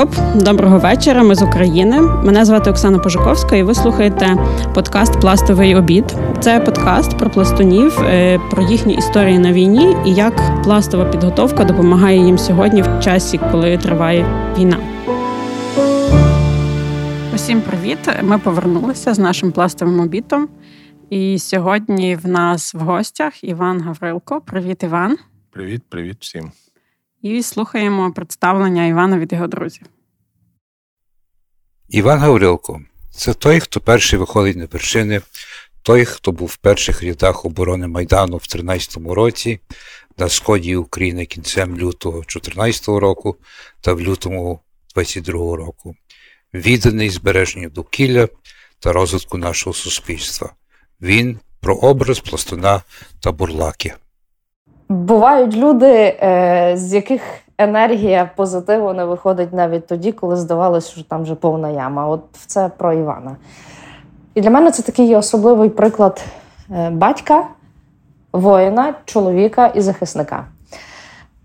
Окоп, доброго вечора. Ми з України. Мене звати Оксана Пожуковська, і ви слухаєте подкаст Пластовий обід. Це подкаст про пластунів, е, про їхні історії на війні і як пластова підготовка допомагає їм сьогодні в часі, коли триває війна. Усім привіт! Ми повернулися з нашим пластовим обідом. І сьогодні в нас в гостях Іван Гаврилко. Привіт, Іван. Привіт, привіт всім. І слухаємо представлення Івана від його друзів. Іван Гаврилко це той, хто перший виходить на вершини, той, хто був в перших рядах оборони Майдану в 13-му році, на сході України кінцем лютого 2014 року та в лютому 22-го року, відданий збереженню довкілля та розвитку нашого суспільства. Він про образ пластуна та бурлаки. Бувають люди, е, з яких енергія позитиву не виходить навіть тоді, коли здавалося, що там вже повна яма. От це про Івана. І для мене це такий особливий приклад е, батька, воїна, чоловіка і захисника.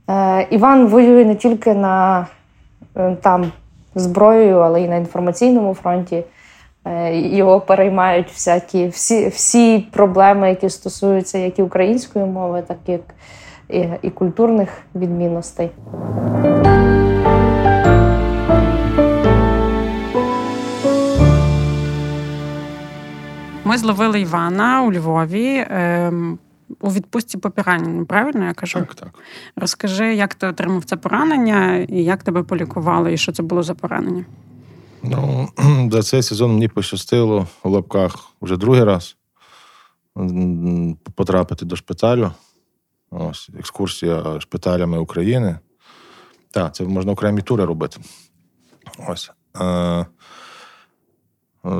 Е, Іван воює не тільки на там зброєю, але й на інформаційному фронті. Його переймають всякі всі всі проблеми, які стосуються як і української мови, так і і, і культурних відмінностей. Ми зловили Івана у Львові. Ем... У відпустці по пораненню, правильно я кажу? Так, так. Розкажи, як ти отримав це поранення, і як тебе полікували, і що це було за поранення? Ну, за цей сезон мені пощастило у лапках вже другий раз потрапити до шпиталю. Ось екскурсія шпиталями України. Так, це можна окремі тури робити. Ось. Е,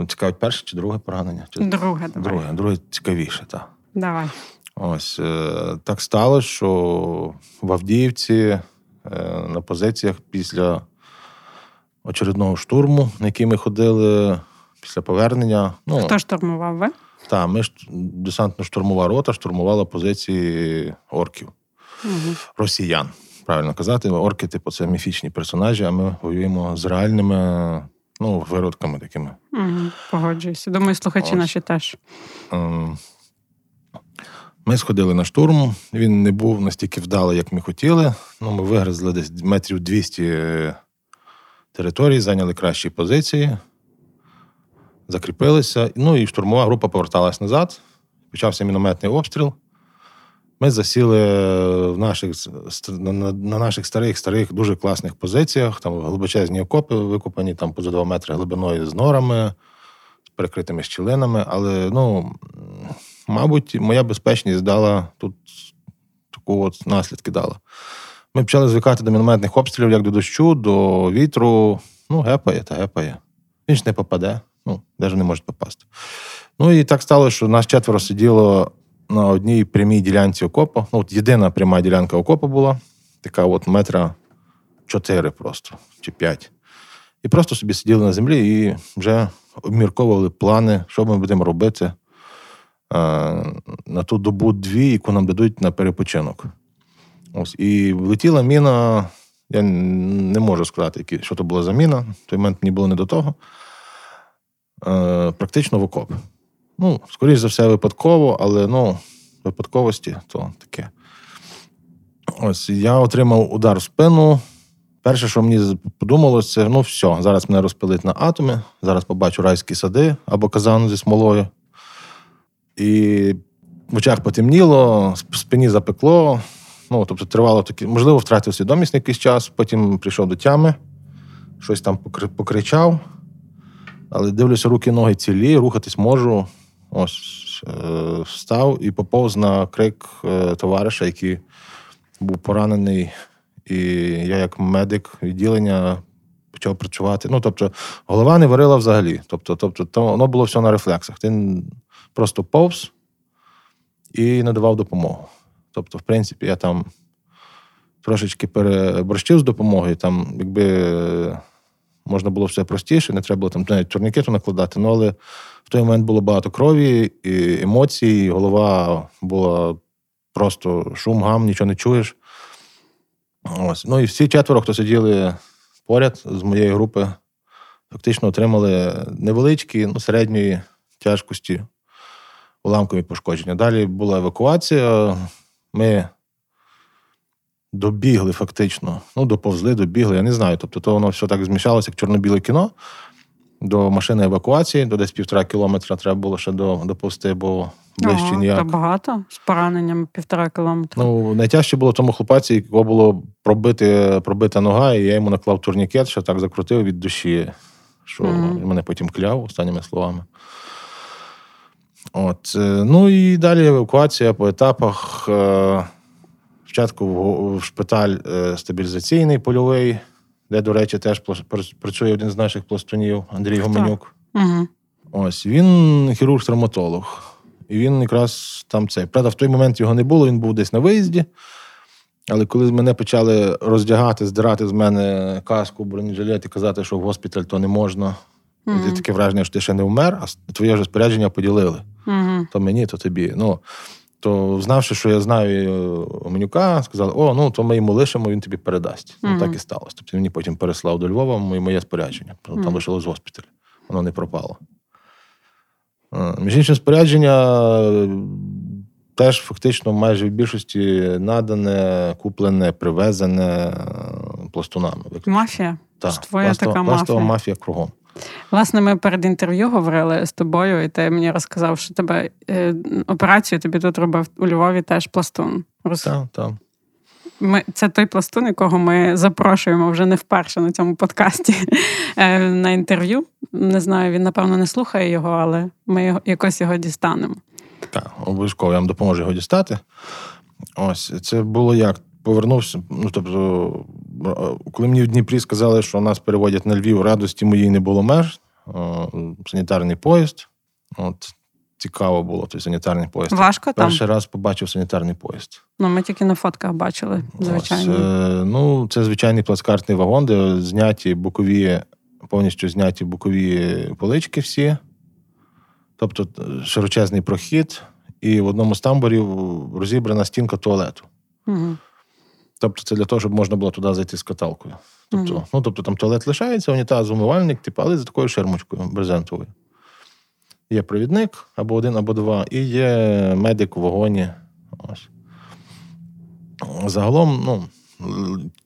Цікавить перше чи друге поранення? Чи... Друге, давай. Друге, друге цікавіше, так. Давай. Ось е, так сталося, що в Авдіївці е, на позиціях після очередного штурму, на який ми ходили після повернення. Ну, Хто штурмував ви? Так, ми десантно-штурмова рота штурмувала позиції орків, угу. росіян. Правильно казати, орки, типу, це міфічні персонажі, а ми воюємо з реальними ну, виродками такими. Угу, Погоджуюся. Думаю, слухачі Ось. наші теж. Ем, ми сходили на штурм. Він не був настільки вдалий, як ми хотіли. Ну, Ми вигризли десь метрів 200 територій, зайняли кращі позиції закріпилися. Ну і штурмова група поверталась назад. Почався мінометний обстріл. Ми засіли в наших, на наших старих старих дуже класних позиціях. Там глибочезні окопи викопані, там поза 2 метри глибиною з норами, з перекритими щілинами. Але, ну, мабуть, моя безпечність дала тут таку от наслідки дала. Ми почали звикати до мінометних обстрілів, як до дощу, до вітру. Ну, гепає та гепає. Він ж не попаде. Ну, навіть не можуть попасти. Ну і так стало, що нас четверо сиділо на одній прямій ділянці окопу. Ну, от єдина пряма ділянка окопу була, така от метра чотири просто, чи п'ять. І просто собі сиділи на землі і вже обмірковували плани, що ми будемо робити на ту добу-дві, яку нам дадуть на перепочинок. Ось. І влетіла міна, я не можу сказати, що то була за міна, в той момент мені було не до того. Е, практично в окоп. Ну, скоріш за все, випадково, але ну, випадковості то таке. Ось я отримав удар в спину. Перше, що мені подумалося, це ну все, зараз мене розпилить на атоми, зараз побачу райські сади або казан зі смолою. І в очах потемніло, в спині запекло. Ну, тобто, тривало таке, можливо, втратив свідомість на якийсь час, потім прийшов до тями, щось там покричав. Але дивлюся, руки, ноги цілі, рухатись можу. Ось е, встав і поповз на крик е, товариша, який був поранений. І я, як медик відділення, почав працювати. Ну, тобто, голова не варила взагалі. Тобто, тобто, то воно було все на рефлексах. Ти просто повз і надавав допомогу. Тобто, в принципі, я там трошечки переборщив з допомогою, там, якби можна було все простіше, не треба було там навіть турнікету накладати. Ну, але в той момент було багато крові, і емоцій, і голова була просто шум, гам, нічого не чуєш. Ось. Ну і всі четверо, хто сиділи поряд з моєї групи фактично отримали невеличкі, ну, середньої тяжкості уламкові пошкодження. Далі була евакуація. Ми добігли фактично, ну, доповзли, добігли, я не знаю. Тобто, то воно все так змішалося, як чорно-біле кіно. До машини евакуації, до десь півтора кілометра треба було ще доповзти, бо ближче Ого, ніяк. Та багато з пораненням півтора кілометра. Ну, найтяжче було тому хлопаці, якого було пробити, пробита нога, і я йому наклав турнікет, що так закрутив від душі, що Мгм. мене потім кляв останніми словами. От. е, Ну і далі евакуація по етапах. Спочатку в, шпиталь е, стабілізаційний польовий, де, до речі, теж працює один з наших пластунів Андрій Гоменюк. Угу. Ось він хірург-травматолог. І він якраз там цей. Правда, в той момент його не було, він був десь на виїзді. Але коли мене почали роздягати, здирати з мене каску, бронежилет і казати, що в госпіталь то не можна. І таке враження, що ти ще не вмер, а твоє вже спорядження поділили. Угу. То мені, то тобі. Ну, то, знавши, що я знаю е, сказали: о, ну то ми йому лишимо, він тобі передасть. Ну, так і сталося. Тобто він мені потім переслав до Львова моє, моє спорядження. Там Мгм. лишилось госпіталь. Воно не пропало. Е, Між іншим, спорядження е, теж фактично майже в більшості надане, куплене, привезене пластунами. Мафія. Так, твоя пластова, така пластова мафія. мафія кругом. Власне, ми перед інтерв'ю говорили з тобою, і ти мені розказав, що тебе е, операцію тобі тут робив у Львові теж пластун. Роз... Так, так. Ми, це той пластун, якого ми запрошуємо вже не вперше на цьому подкасті е, на інтерв'ю. Не знаю, він напевно не слухає його, але ми його, якось його дістанемо. Так, обов'язково я вам допоможу його дістати. Ось це було як. Повернувся. Ну, тобто, коли мені в Дніпрі сказали, що нас переводять на Львів, радості моїй не було меж. Санітарний поїзд. От цікаво було той санітарний поїзд. Важко там? Перший раз побачив санітарний поїзд. Ну, ми тільки на фотках бачили, звичайно. Ось, е, ну, це звичайний плацкартний вагон, де зняті бокові, повністю зняті бокові полички всі. Тобто е, широчезний прохід, і в одному з тамбурів розібрана стінка туалету. Угу. Тобто, це для того, щоб можна було туди зайти з каталкою. Тобто, Мгм. ну, тобто там туалет лишається, унітаз, умивальник, типу, але за такою ширмочкою брезентовою. Є провідник або один, або два, і є медик у вагоні. Ось. Загалом, ну,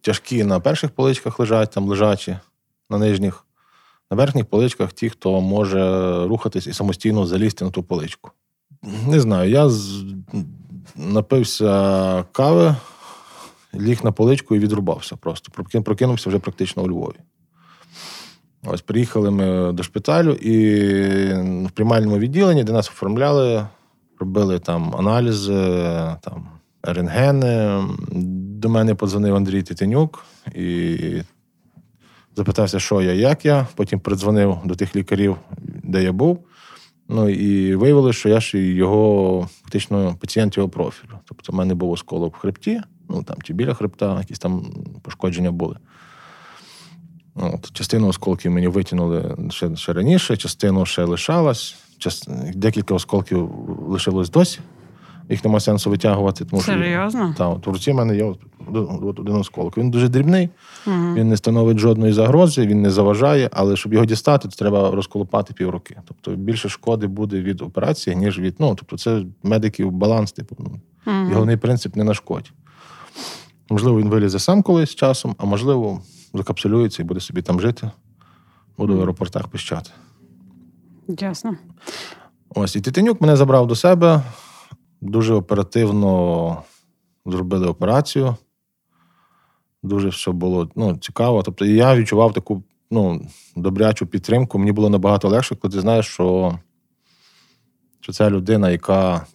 тяжкі на перших поличках лежать, там лежачі, на нижніх. На верхніх поличках ті, хто може рухатись і самостійно залізти на ту поличку. Не знаю, я з... напився кави, ліг на поличку і відрубався просто. Прокинувся вже практично у Львові. Ось приїхали ми до шпиталю і в приймальному відділенні, де нас оформляли, робили там аналізи, там рентгени. До мене подзвонив Андрій Титенюк і запитався, що я, як я. Потім передзвонив до тих лікарів, де я був. Ну і виявилося, що я ж його фактично пацієнт його профілю. Тобто, в мене був осколок в хребті, ну там чи біля хребта, якісь там пошкодження були. От, частину осколків мені витягнули ще, ще раніше, частину ще лишалась. Част... Декілька осколків лишилось досі. Їх нема сенсу витягувати. Тому що Серйозно? от в руці в мене є от, от один осколок. Він дуже дрібний, Угу. він не становить жодної загрози, він не заважає, але щоб його дістати, то треба розколопати півроки. Тобто більше шкоди буде від операції, ніж від. Ну, тобто, це медиків баланс, типу. Ну, і головний принцип не нашкодь. Можливо, він вилізе сам колись часом, а можливо, закапсулюється і буде собі там жити. Буду в аеропортах пищати. Ясно. Ось і Титинюк мене забрав до себе. Дуже оперативно зробили операцію. Дуже все було ну, цікаво. Тобто, я відчував таку ну, добрячу підтримку. Мені було набагато легше, коли ти знаєш, що, що ця людина, яка,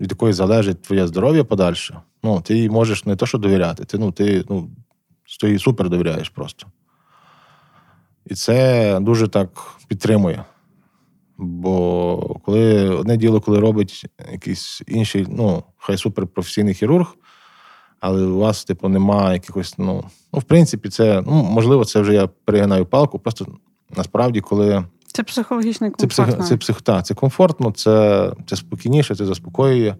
від якої залежить твоє здоров'я подальше, ну, ти їй можеш не то, що довіряти, ти, ну, ти ну, ти супер довіряєш просто. І це дуже так підтримує. Бо коли одне діло, коли робить якийсь інший, ну, хай суперпрофесійний хірург, але у вас, типу, немає якихось, ну, ну, в принципі, це, ну, можливо, це вже я перегинаю палку. Просто насправді, коли Це психологічний це, комфорт. псих, це псих, та, це комфортно, це, це спокійніше, це заспокоює.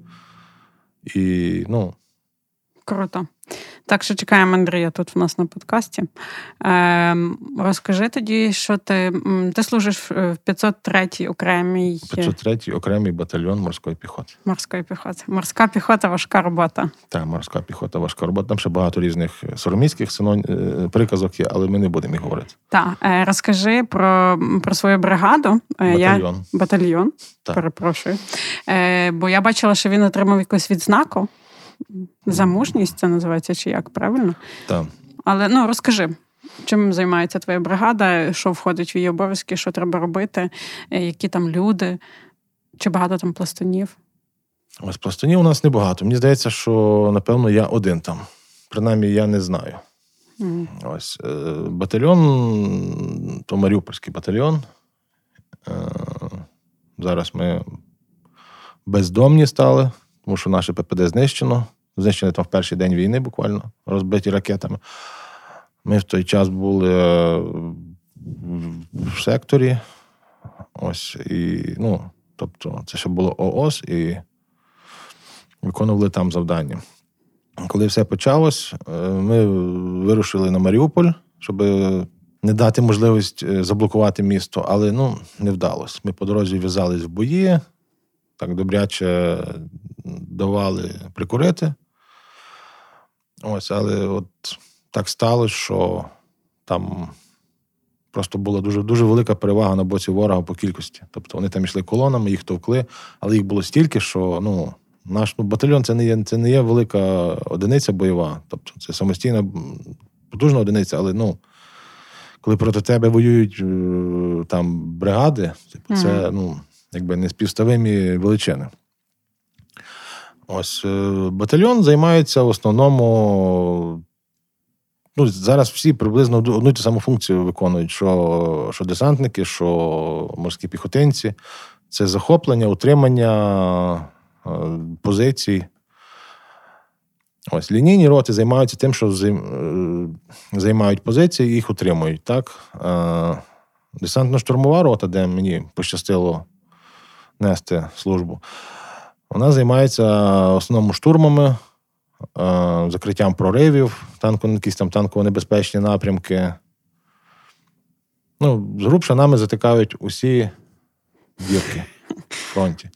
І, ну, Круто. Так що чекаємо Андрія тут в нас на подкасті. Е, Розкажи тоді, що ти ти служиш в 503-й окремій 503-й окремий батальйон морської піхоти. Морської піхоти. Морська піхота важка робота. Так, морська піхота важка робота. Там ще багато різних сороміських. Е, приказок є, але ми не будемо їх говорити. Так, е, розкажи про про свою бригаду. Е, батальйон. Я... Батальйон. Так. Перепрошую. Бо я бачила, що він отримав якусь відзнаку. За мужність це називається чи як, правильно? Так. Але ну розкажи, чим займається твоя бригада, що входить в її обов'язки, що треба робити, е, які там люди, чи багато там пластунів? Ось пластунів у нас небагато. Мені здається, що напевно я один там. Принаймні, я не знаю. Mm. Ось е, батальйон, то Маріупольський батальйон. Е, зараз ми бездомні стали тому що наше ППД знищено. Знищено там в перший день війни, буквально розбиті ракетами. Ми в той час були е, в секторі. Ось, і, ну, тобто, це ще було ООС і виконували там завдання. Коли все почалось, е, ми вирушили на Маріуполь, щоб не дати можливість е, заблокувати місто, але ну, не вдалося. Ми по дорозі в'язались в бої, так добряче давали прикурити. Ось, але от так сталося, що там просто була дуже дуже велика перевага на боці ворога по кількості. Тобто вони там йшли колонами, їх товкли, але їх було стільки, що ну, наш ну, батальйон це не є це не є велика одиниця бойова. Тобто це самостійна потужна одиниця, але ну. Коли проти тебе воюють е, там бригади, типу, це mm-hmm. ну, якби не співставимі величини. Ось е, батальйон займається в основному. Ну, Зараз всі приблизно одну ту саму функцію виконують: що що десантники, що морські піхотинці. Це захоплення, утримання е, позицій. Ось лінійні роти займаються тим, що е, займають позиції і їх утримують. так. Десантно-штурмова рота, де мені пощастило нести службу. Вона займається в основному штурмами, е, закриттям проривів, танку, якісь там танково-небезпечні напрямки. Ну, Згрубше нами затикають усі дірки в фронті.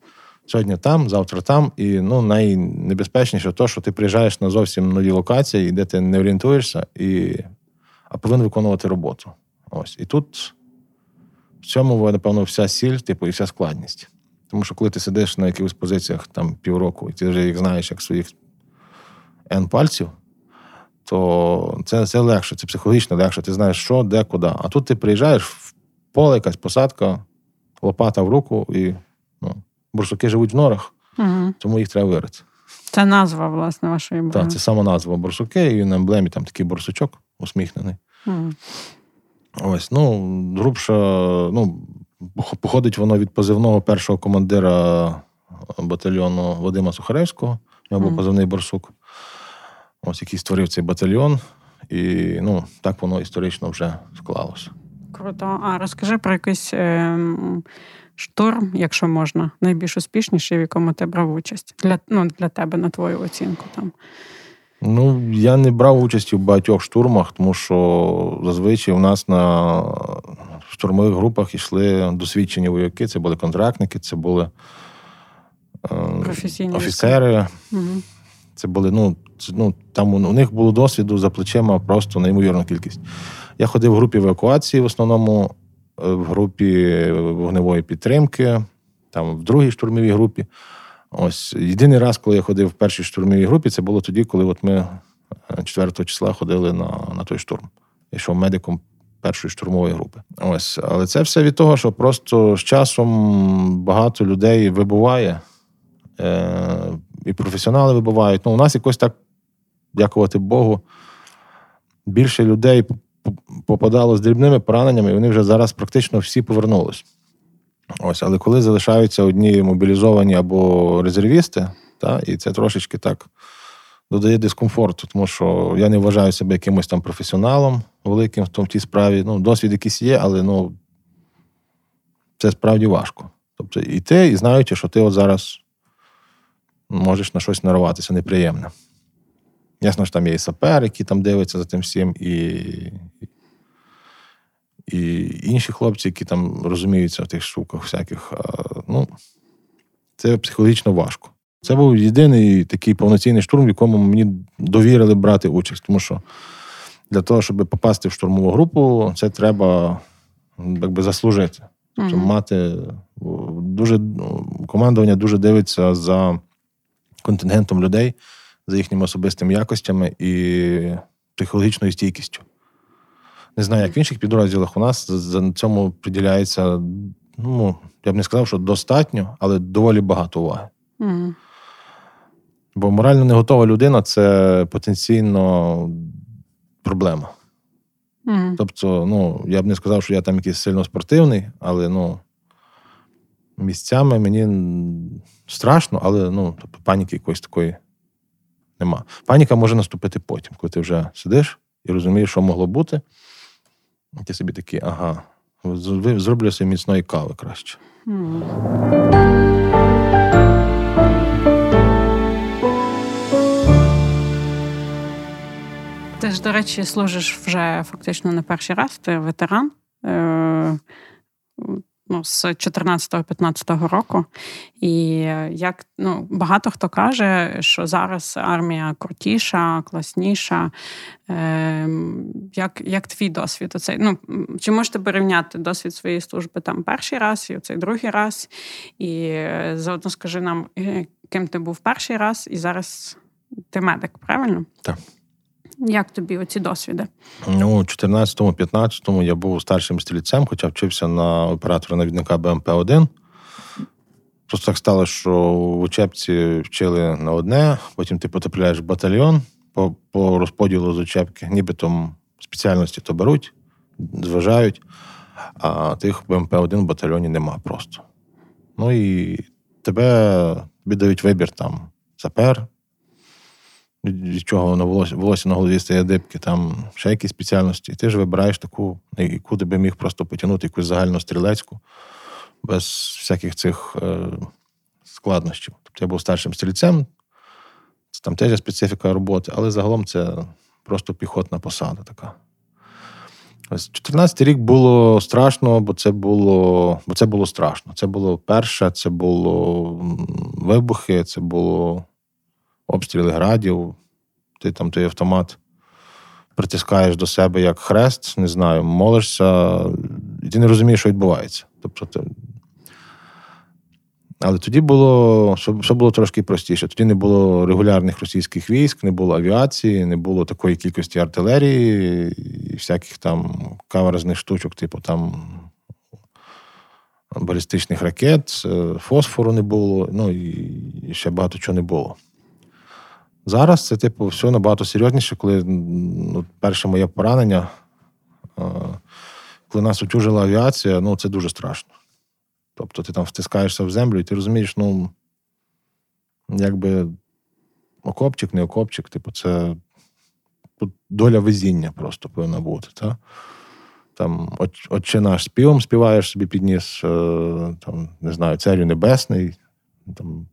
Сьогодні там, завтра там. І ну, найнебезпечніше те, що ти приїжджаєш на зовсім нові локації, де ти не орієнтуєшся, і... а повинен виконувати роботу. Ось. І тут в цьому, напевно, вся сіль, типу, і вся складність. Тому що коли ти сидиш на якихось позиціях там півроку, і ти вже їх знаєш як своїх N пальців, то це це легше, це психологічно легше. Ти знаєш, що, де, куди. А тут ти приїжджаєш в поле, якась посадка, лопата в руку, і ну, бурсуки живуть в норах, угу. тому їх треба вирити. Це назва, власне, вашої броні. Так, це сама назва борсуки, і на емблемі там такий борсучок усміхнений. Угу. Ось, ну, грубше, ну, Походить воно від позивного першого командира батальйону Вадима Сухаревського, у нього був позивний Борсук, ось який створив цей батальйон, і ну, так воно історично вже склалося. Круто. А розкажи про якийсь е, штурм, якщо можна, найбільш успішніший, в якому ти брав участь для ну, для тебе, на твою оцінку там. Ну, я не брав участі в багатьох штурмах, тому що зазвичай у нас на штурмових групах йшли досвідчені вояки, це були контрактники, це були е, офіцери. Угу. Це були, ну, ну, там у них було досвіду за плечима просто неймовірна кількість. Я ходив в групі евакуації, в основному, е, в групі вогневої підтримки, там в другій штурмовій групі. Ось єдиний раз, коли я ходив в першій штурмовій групі, це було тоді, коли от ми 4 е, числа ходили на на той штурм. Я йшов медиком першої штурмової групи. Ось, але це все від того, що просто з часом багато людей вибуває, е, і професіонали вибувають. Ну, у нас якось так, дякувати Богу, більше людей попадало з дрібними пораненнями, і вони вже зараз практично всі повернулись. Ось, але коли залишаються одні мобілізовані або резервісти, та, і це трошечки так додає дискомфорту, тому що я не вважаю себе якимось там професіоналом великим в тій справі. Ну, досвід якийсь є, але ну, це справді важко. Тобто йти і знаючи, що ти от зараз можеш на щось нарватися неприємне. Ясно, що там є і сапер, який там дивиться за тим всім, і і інші хлопці, які там розуміються в тих штуках всяких. Ну, Це психологічно важко. Це був єдиний такий повноцінний штурм, в якому мені довірили брати участь. Тому що для того, щоб попасти в штурмову групу, це треба якби заслужити. Тобто mm-hmm. мати дуже командування дуже дивиться за контингентом людей, за їхніми особистими якостями і психологічною стійкістю. Не знаю, як в інших підрозділах у нас за цьому приділяється, ну, я б не сказав, що достатньо, але доволі багато уваги. Mm. Бо морально не готова людина це потенційно проблема. Mm. Тобто, ну, я б не сказав, що я там якийсь сильно спортивний, але ну, місцями мені страшно, але ну, тобто, паніки якоїсь такої нема. Паніка може наступити потім, коли ти вже сидиш і розумієш, що могло бути. Ти собі такий, ага, зроблю собі міцної кави краще. Ти ж, до речі, служиш вже фактично не перший раз, ти ветеран. Е, ну, з 14-15 року. І як ну, багато хто каже, що зараз армія крутіша, класніша. Е, Як як твій досвід? Оцей? Ну, Чи можете порівняти досвід своєї служби там перший раз і оцей другий раз? І заодно скажи нам, е, ким ти був перший раз, і зараз ти медик, правильно? Так. Як тобі оці досвіди? Ну, у 14-15 я був старшим стрільцем, хоча вчився на оператора навідника БМП-1. Просто так стало, що в учебці вчили на одне, потім ти потрапляєш в батальйон по по розподілу з учебки, нібито спеціальності то беруть, зважають, а тих БМП-1 в батальйоні нема просто. Ну і тебе віддають вибір там сапер, від чого на волосся, волосся на голові стає дибки, там ще якісь спеціальності. І ти ж вибираєш таку, яку ти би міг просто потягнути, якусь загальну стрілецьку, без всяких цих е, складнощів. Тобто я був старшим стрільцем, там теж специфіка роботи, але загалом це просто піхотна посада така. Ось 14 рік було страшно, бо це було бо це було страшно. Це було перше, це було вибухи, це було обстріли градів, ти там той автомат притискаєш до себе як хрест, не знаю, молишся, і ти не розумієш, що відбувається. Тобто ти... Але тоді було все було трошки простіше. Тоді не було регулярних російських військ, не було авіації, не було такої кількості артилерії і всяких там каверзних штучок, типу там балістичних ракет, е, фосфору не було, ну і ще багато чого не було. Зараз це, типу, все набагато серйозніше, коли ну, перше моє поранення, коли нас утюжила авіація, ну це дуже страшно. Тобто ти там втискаєшся в землю, і ти розумієш, ну, якби окопчик, не окопчик, типу, це доля везіння просто повинна бути. Та? Там Отче наш співом співаєш собі підніс, е, там, не знаю, царю небесний. там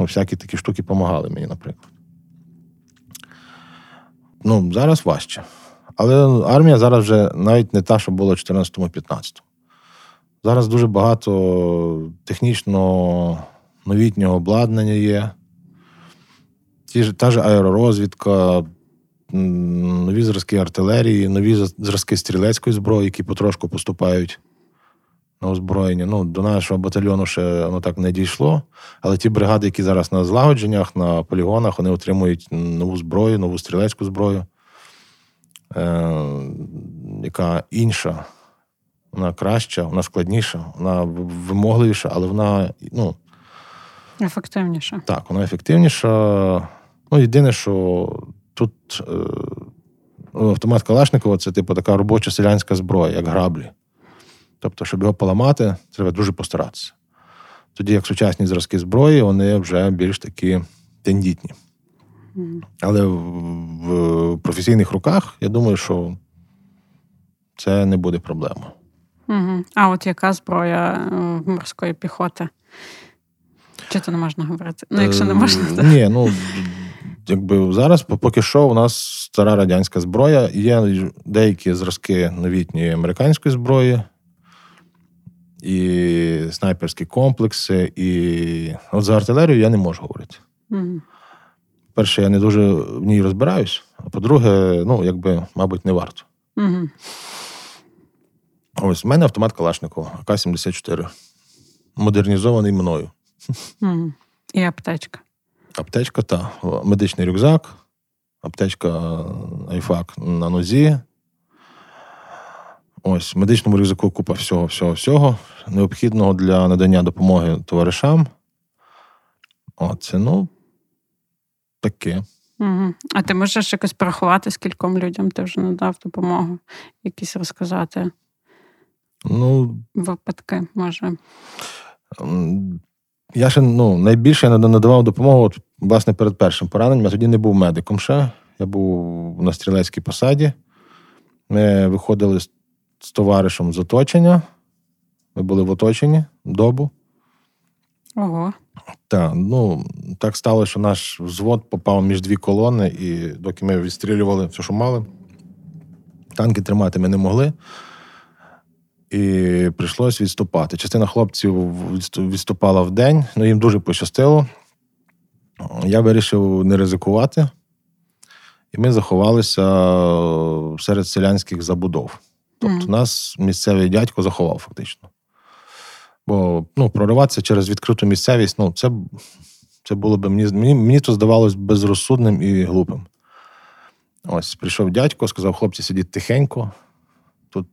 Ну, всякі такі штуки допомагали мені, наприклад. Ну, зараз важче. Але армія зараз вже навіть не та, що була в 14-15. Зараз дуже багато технічно новітнього обладнання є. Ті ж, Та ж аеророзвідка, нові зразки артилерії, нові зразки стрілецької зброї, які потрошку поступають на озброєння. Ну, До нашого батальйону ще воно так не дійшло. Але ті бригади, які зараз на злагодженнях, на полігонах, вони отримують нову зброю, нову стрілецьку зброю, е, яка інша, вона краща, вона складніша, вона вимогливіша, але вона ну, ефективніша. Так, вона ефективніша. Ну, єдине, що тут е, автомат Калашникова це типу така робоча селянська зброя, як граблі. Тобто, щоб його поламати, треба дуже постаратися. Тоді, як сучасні зразки зброї, вони вже більш такі тендітні. Але в професійних руках я думаю, що це не буде проблемою. Угу. А от яка зброя е, морської піхоти? Чи це не можна говорити? Ну, якщо не можна, то... Ні, ну якби зараз, поки що, у нас стара радянська зброя. Є деякі зразки новітньої американської зброї, і снайперські комплекси, і от за артилерію я не можу говорити. Угу. Перше, я не дуже в ній розбираюсь, а по-друге, ну, якби, мабуть, не варто. Угу. Ось в мене автомат Калашникова, АК-74. Модернізований мною. Угу. І аптечка. Аптечка та медичний рюкзак, аптечка IFAK на нозі. Ось медичному рюкзаку купа всього, всього, всього. Необхідного для надання допомоги товаришам. Оце, ну, таке. Угу. А ти можеш якось порахувати, скільком людям ти вже надав допомогу, якісь розказати Ну, випадки, може. Я ще ну, найбільше я надавав допомогу от, власне перед першим пораненням. Я тоді не був медиком ще. Я був на стрілецькій посаді. Ми виходили з, з товаришем з оточення. Ми були в оточенні добу. Ого. Так, ну так стало, що наш взвод попав між дві колони, і доки ми відстрілювали все, що мали, танки тримати ми не могли. І прийшлось відступати. Частина хлопців відступала в день, ну їм дуже пощастило. Я вирішив не ризикувати, і ми заховалися серед селянських забудов. Тобто, mm. нас місцевий дядько заховав фактично. Бо ну, прориватися через відкриту місцевість, ну, це це було б мені мені, мені то здавалось безрозсудним і глупим. Ось прийшов дядько, сказав, хлопці, сидіть тихенько. Тут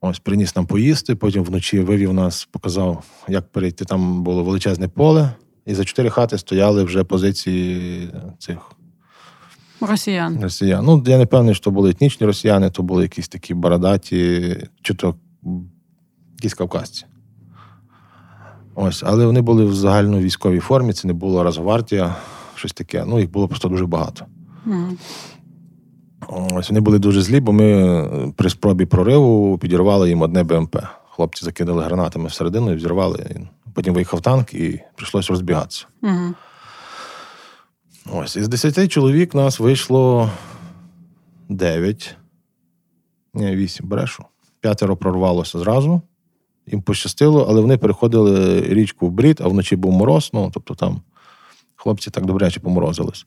ось приніс нам поїсти, потім вночі вивів нас, показав, як перейти. Там було величезне поле, і за чотири хати стояли вже позиції цих. Росіян. Росіян. Ну, я не певний, що були етнічні росіяни, то були якісь такі бородаті, чи то якісь кавказці. Ось, але вони були в загальній військовій формі, це не була Росгвардія, щось таке. Ну, їх було просто дуже багато. Mm. Ось вони були дуже злі, бо ми при спробі прориву підірвали їм одне БМП. Хлопці закинули гранатами всередину і взірвали. Потім виїхав танк і прийшлося розбігатися. Mm. Ось, із десяти чоловік нас вийшло дев'ять. Ні, вісім брешу. П'ятеро прорвалося зразу їм пощастило, але вони переходили річку в брід, а вночі був мороз. Ну, тобто там хлопці так добряче поморозились.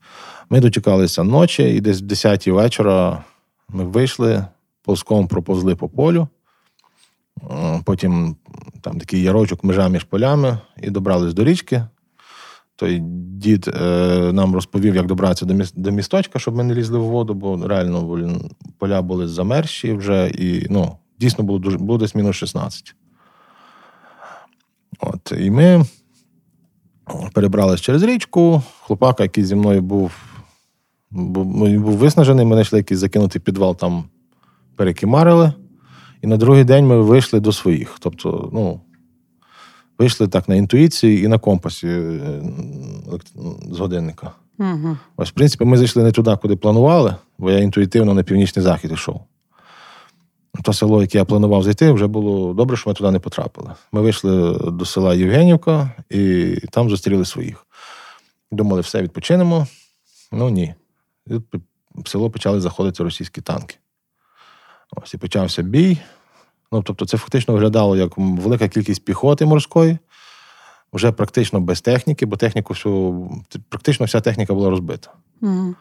Ми дочекалися ночі, і десь в 10 вечора ми вийшли, ползком проповзли по полю. Потім там такий ярочок межа між полями, і добрались до річки. Той дід е, нам розповів, як добратися до міс- до місточка, щоб ми не лізли в воду, бо реально поля були замерзші вже, і ну, дійсно було дуже було десь мінус 16. От, І ми перебрались через річку. Хлопака, який зі мною був був, ну, був виснажений, ми знайшли якийсь закинутий підвал, там перекимарили. І на другий день ми вийшли до своїх. Тобто, ну, вийшли так на інтуїції і на компасі е, з годинника. Угу. Ось, в принципі, ми зайшли не туди, куди планували, бо я інтуїтивно на північний захід йшов то село, яке я планував зайти, вже було добре, що ми туди не потрапили. Ми вийшли до села Євгенівка і там зустріли своїх. Думали, все, відпочинемо. Ну ні. І в село почали заходити російські танки. Ось і почався бій. Ну, Тобто, це фактично виглядало як велика кількість піхоти морської, вже практично без техніки, бо техніку всю, практично вся техніка була розбита. Mm.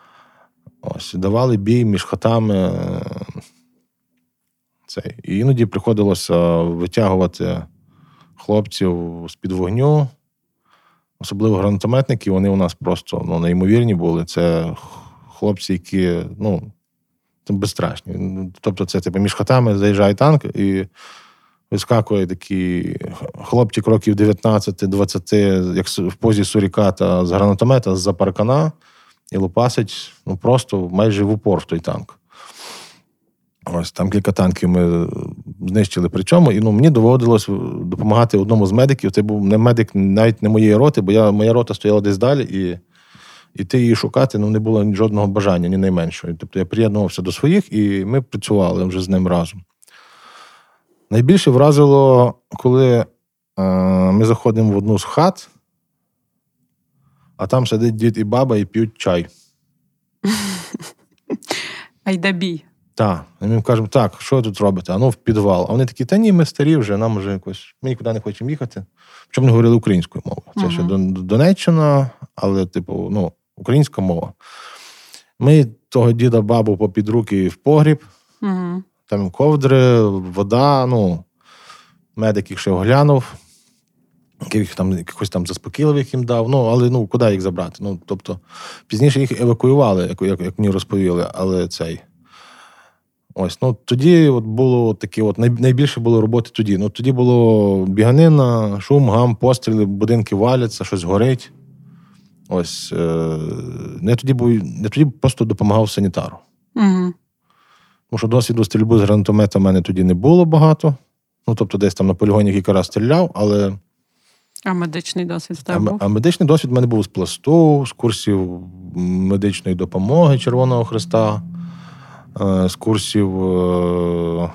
Ось, Давали бій між хатами. Цей. І іноді приходилося витягувати хлопців з-під вогню, особливо гранатометники, вони у нас просто ну, неймовірні були. Це хлопці, які ну, безстрашні. Тобто, це типу, між хатами заїжджає танк і вискакує такі хлопці кроків 19-20, як в позі суріката з гранатомета з-за паркана, і лупасить ну, просто майже в упор в той танк. Ось там кілька танків ми знищили при чому. І ну, мені доводилось допомагати одному з медиків. Це був не медик навіть не моєї роти, бо я, моя рота стояла десь далі, і іти її шукати ну, не було жодного бажання, ні найменшого. Тобто я приєднувався до своїх, і ми працювали вже з ним разом. Найбільше вразило, коли е, ми заходимо в одну з хат, а там сидить дід і баба і п'ють чай. А йде бій. Так. І ми кажемо, так, що ви тут робите? А ну в підвал. А вони такі, та ні, ми старі вже, нам вже якось, ми нікуди не хочемо їхати. Причому не говорили українською мовою. Це Ага. ще Донеччина, але, типу, ну, українська мова. Ми того діда бабу попід руки в погріб, Угу. там ковдри, вода, ну, медик їх ще оглянув, яких там, якихось там заспокійливих їм дав. Ну, але ну, куди їх забрати? Ну, тобто, пізніше їх евакуювали, як, як, як мені розповіли, але цей. Ось, ну тоді от було такі, от найбільше було роботи тоді. Ну тоді було біганина, шум, гам, постріли, будинки валяться, щось горить. Ось е, не тоді був, не тоді просто допомагав санітару. Угу. Тому що досвіду стрільби з гранатомета в мене тоді не було багато. Ну, тобто, десь там на полігоні кілька разів стріляв, але А медичний досвід в а, тебе був? а медичний досвід в мене був з пласту, з курсів медичної допомоги Червоного Христа, е, з курсів е,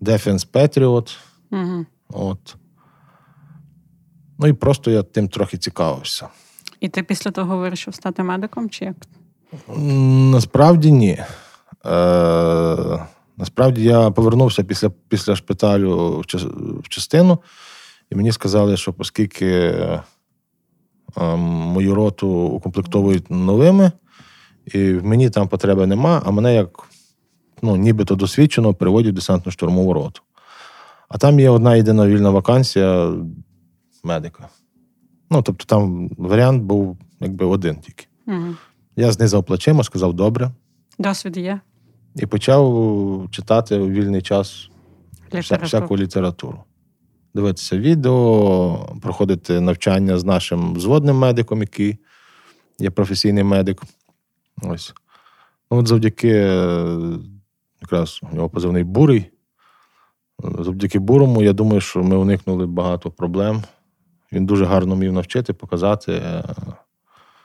Defense Patriot. Угу. От. Ну і просто я тим трохи цікавився. І ти після того вирішив стати медиком, чи як? Насправді ні. Е, насправді я повернувся після, після шпиталю в, ча- в частину, і мені сказали, що оскільки е, мою роту укомплектовують новими, і в мені там потреби нема, а мене як ну, нібито досвідчено приводять в десантно-штурмову роту. А там є одна єдина вільна вакансія медика. Ну, тобто там варіант був якби один тільки. Угу. Я знизав плечима, сказав добре, Досвід є. і почав читати у вільний час вся, всяку літературу. Дивитися відео, проходити навчання з нашим взводним медиком, який є професійний медик. Ось. Ну, от завдяки е, якраз у нього позивний бурий. Завдяки бурому, я думаю, що ми уникнули багато проблем. Він дуже гарно вмів навчити, показати. е,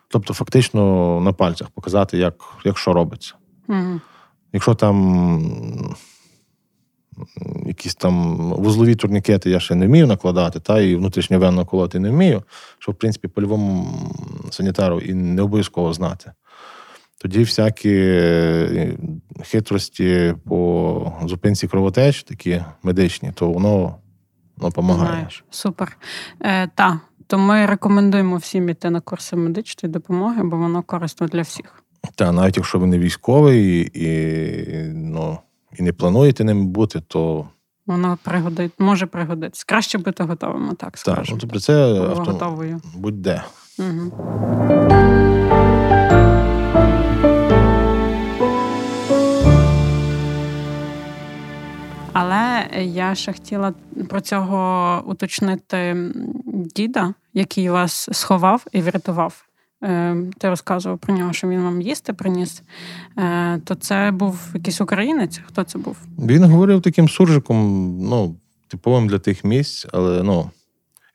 Тобто, фактично на пальцях показати, як, як що робиться. Угу. Якщо там якісь там вузлові турнікети я ще не вмію накладати, та і внутрішньовенно колоти не вмію, що, в принципі, по-любому санітару і не обов'язково знати. Тоді всякі е, хитрості по зупинці кровотеч, такі медичні, то воно, воно допомагає. Супер. Е, та, то ми рекомендуємо всім іти на курси медичної допомоги, бо воно корисно для всіх. Та навіть якщо ви не військовий і, ну, і не плануєте ним бути, то Воно пригодить, може пригодитись. Краще бути готовим, так так, ну, тобто це авто... готовою. будь-де. Угу. Але я ще хотіла про цього уточнити діда, який вас сховав і врятував. Е, Ти розказував про нього, що він вам їсти приніс. Е, То це був якийсь українець? Хто це був? Він говорив таким суржиком, ну, типовим для тих місць, але ну.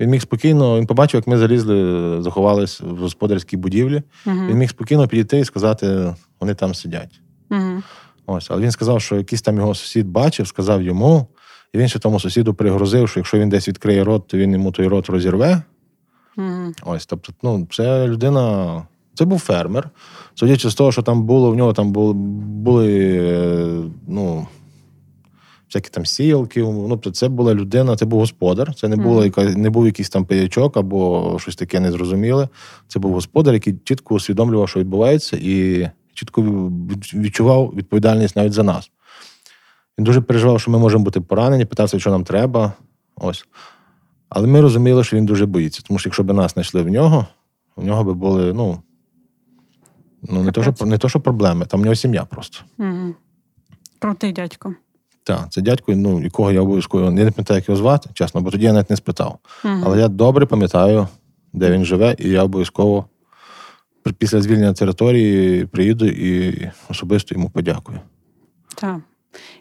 Він міг спокійно, він побачив, як ми залізли, заховались в господарській будівлі. Угу. Він міг спокійно підійти і сказати, вони там сидять. Угу. Ось, але він сказав, що якийсь там його сусід бачив, сказав йому, і він ще тому сусіду пригрозив, що якщо він десь відкриє рот, то він йому той рот розірве. Угу. Ось, тобто, ну, це людина. Це був фермер. Судячи з того, що там було, в нього там були, були е, ну, всякі там сіялки. Ну, тобто це була людина, це був господар. Це не, було, яка, не був якийсь там пиячок або щось таке незрозуміле. Це був господар, який чітко усвідомлював, що відбувається, і чітко відчував відповідальність навіть за нас. Він дуже переживав, що ми можемо бути поранені, питався, що нам треба. Ось. Але ми розуміли, що він дуже боїться, тому що якщо б нас знайшли в нього, у нього би були, ну, ну не, то, що, не то, що проблеми, там у нього сім'я просто. Угу. Крутий дядько. Так, це дядько, ну, якого я обов'язково я не пам'ятаю, як його звати, чесно, бо тоді я навіть не спитав. Угу. Але я добре пам'ятаю, де він живе, і я обов'язково після звільнення території приїду і особисто йому подякую. Так.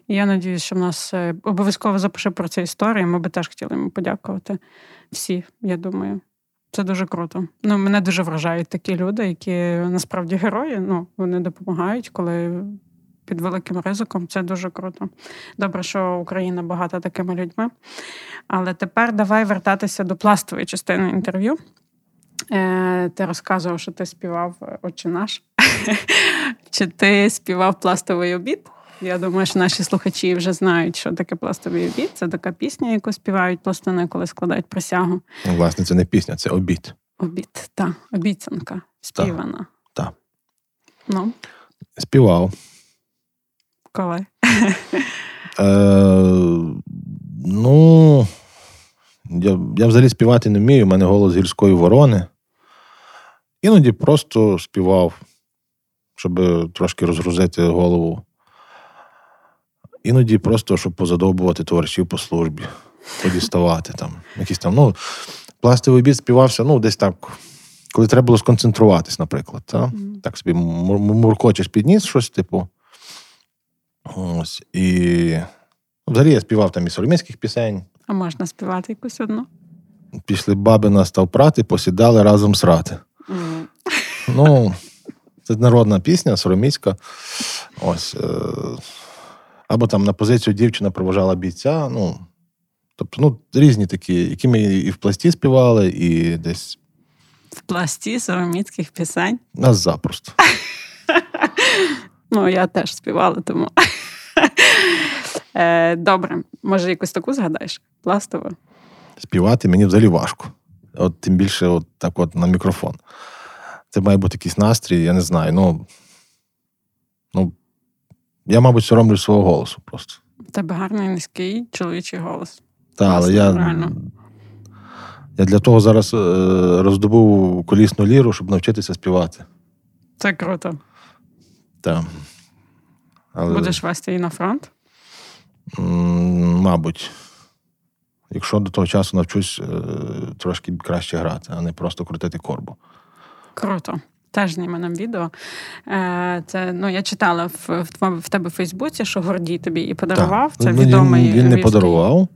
Я надіюсь, що в нас е, обов'язково запише про цю історію. Ми би теж хотіли йому подякувати. Всі, я думаю. Це дуже круто. Ну, мене дуже вражають такі люди, які насправді герої. Ну, вони допомагають, коли під великим ризиком. Це дуже круто. Добре, що Україна багата такими людьми. Але тепер давай вертатися до пластової частини інтерв'ю. Е, Ти розказував, що ти співав Отче наш. Чи ти співав пластовий обід? Я думаю, що наші слухачі вже знають, що таке пластовий обід. Це така пісня, яку співають пластуни, коли складають присягу. Ну, власне, це не пісня, це обід. Обід, так, обіцянка співана. Так. Ну, Співав. коли? Е, ну, я, я взагалі співати не вмію, у мене голос гірської ворони. Іноді просто співав, щоб трошки розгрузити голову. Іноді просто, щоб позадобувати товаришів по службі, подіставати там. Якісь там, ну, пластовий обід співався, ну, десь так, коли треба було сконцентруватись, наприклад. Та? Так собі мур- муркочеш підніс щось, типу. Ось. І ну, взагалі я співав там і сороміських пісень. А можна співати якусь одну? Пішли баби на став прати, посідали разом срати. Ну, це народна пісня, сороміська. Ось. Е, або там на позицію дівчина проважала бійця. Ну, тобто, ну, різні такі, які ми і в пласті співали, і десь В пласті сороміцьких пісень. нас запросто. Ну, я теж співала, тому. Е, Добре, може, якусь таку згадаєш? Пластову? Співати мені взагалі важко. От тим більше, от так от на мікрофон. Це має бути якийсь настрій, я не знаю. Ну, ну я, мабуть, соромлю свого голосу просто. Тебе гарний низький чоловічий голос. Та, але я, реально. я для того зараз е, роздобув колісну ліру, щоб навчитися співати. Це круто. Та. Але, Будеш вести її на фронт? м, мабуть, якщо до того часу навчусь е, трошки краще грати, а не просто крутити корбу. Круто. Теж зніме нам відео. Е, Це ну я читала в, в, в тебе в Фейсбуці, що Гордій тобі і подарував. Так. Це Ну, він- відомий Він, не львівський- подарував,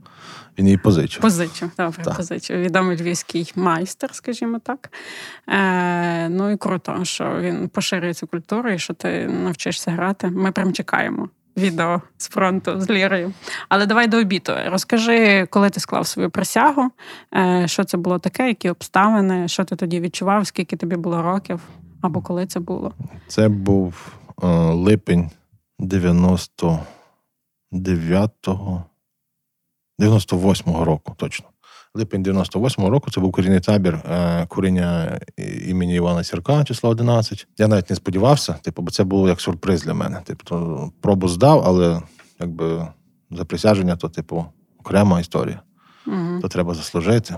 він її позичив. Позичив, добре, Так. позичив. Відомий львівський майстер, скажімо так. Е, ну і круто, що він поширює цю культуру і що ти навчишся грати. Ми прям чекаємо відео з фронту з Лірою. Але давай до обіду. Розкажи, коли ти склав свою присягу, е, що це було таке, які обставини, що ти тоді відчував, скільки тобі було років, або коли це було. Це був е, липень 99-го, 98-го року, точно. Липень 98-го року це був корінний табір е, куріння імені Івана Сірка, числа 11. Я навіть не сподівався, типу, бо це було як сюрприз для мене. Типу, то пробу здав, але якби за присяження, то, типу, окрема історія. Угу. то треба заслужити.